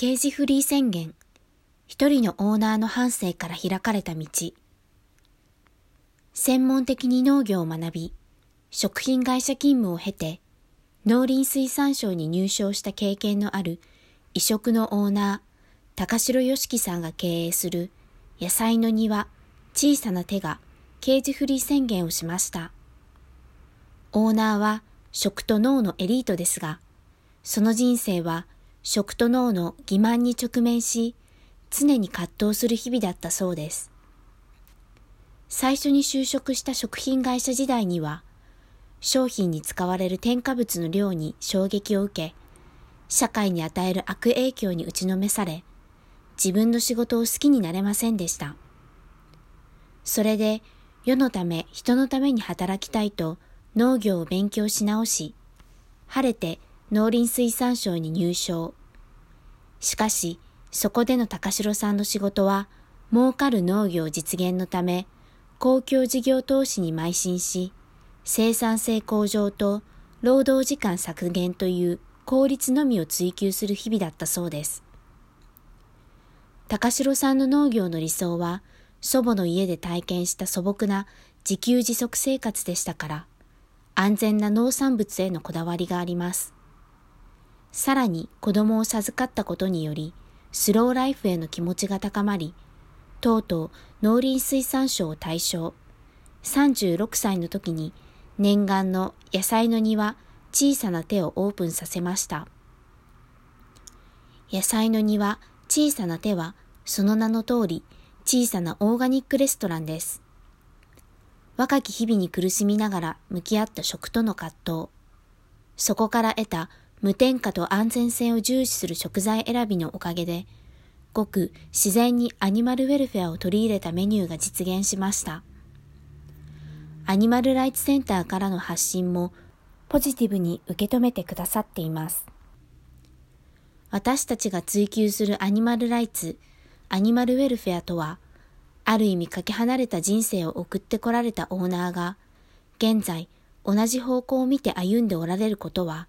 刑事フリー宣言。一人のオーナーの半生から開かれた道。専門的に農業を学び、食品会社勤務を経て、農林水産省に入省した経験のある異色のオーナー、高城良樹さんが経営する野菜の庭、小さな手が刑事フリー宣言をしました。オーナーは食と脳のエリートですが、その人生は食と脳の欺瞞に直面し、常に葛藤する日々だったそうです。最初に就職した食品会社時代には、商品に使われる添加物の量に衝撃を受け、社会に与える悪影響に打ちのめされ、自分の仕事を好きになれませんでした。それで、世のため人のために働きたいと農業を勉強し直し、晴れて農林水産省に入省。しかし、そこでの高城さんの仕事は、儲かる農業実現のため、公共事業投資に邁進し、生産性向上と労働時間削減という効率のみを追求する日々だったそうです。高城さんの農業の理想は、祖母の家で体験した素朴な自給自足生活でしたから、安全な農産物へのこだわりがあります。さらに子供を授かったことにより、スローライフへの気持ちが高まり、とうとう農林水産省を対象。36歳の時に念願の野菜の庭小さな手をオープンさせました。野菜の庭小さな手はその名の通り小さなオーガニックレストランです。若き日々に苦しみながら向き合った食との葛藤。そこから得た無添加と安全性を重視する食材選びのおかげで、ごく自然にアニマルウェルフェアを取り入れたメニューが実現しました。アニマルライツセンターからの発信もポジティブに受け止めてくださっています。私たちが追求するアニマルライツ、アニマルウェルフェアとは、ある意味かけ離れた人生を送ってこられたオーナーが、現在同じ方向を見て歩んでおられることは、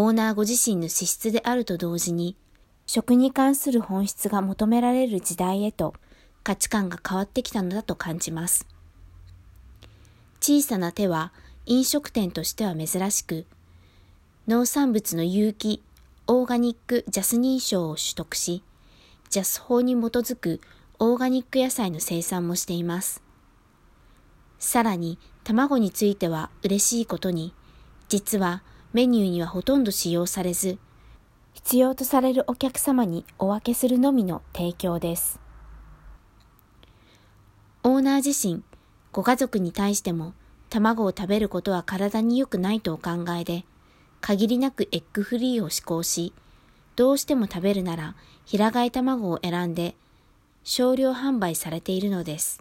オーナーご自身の資質であると同時に、食に関する本質が求められる時代へと価値観が変わってきたのだと感じます。小さな手は飲食店としては珍しく、農産物の有機オーガニックジャス認証を取得し、ジャス法に基づくオーガニック野菜の生産もしています。さらに卵については嬉しいことに、実はメニューにはほとんど使用されず、必要とされるお客様にお分けするのみの提供です。オーナー自身、ご家族に対しても、卵を食べることは体に良くないとお考えで、限りなくエッグフリーを試行し、どうしても食べるなら平飼い卵を選んで少量販売されているのです。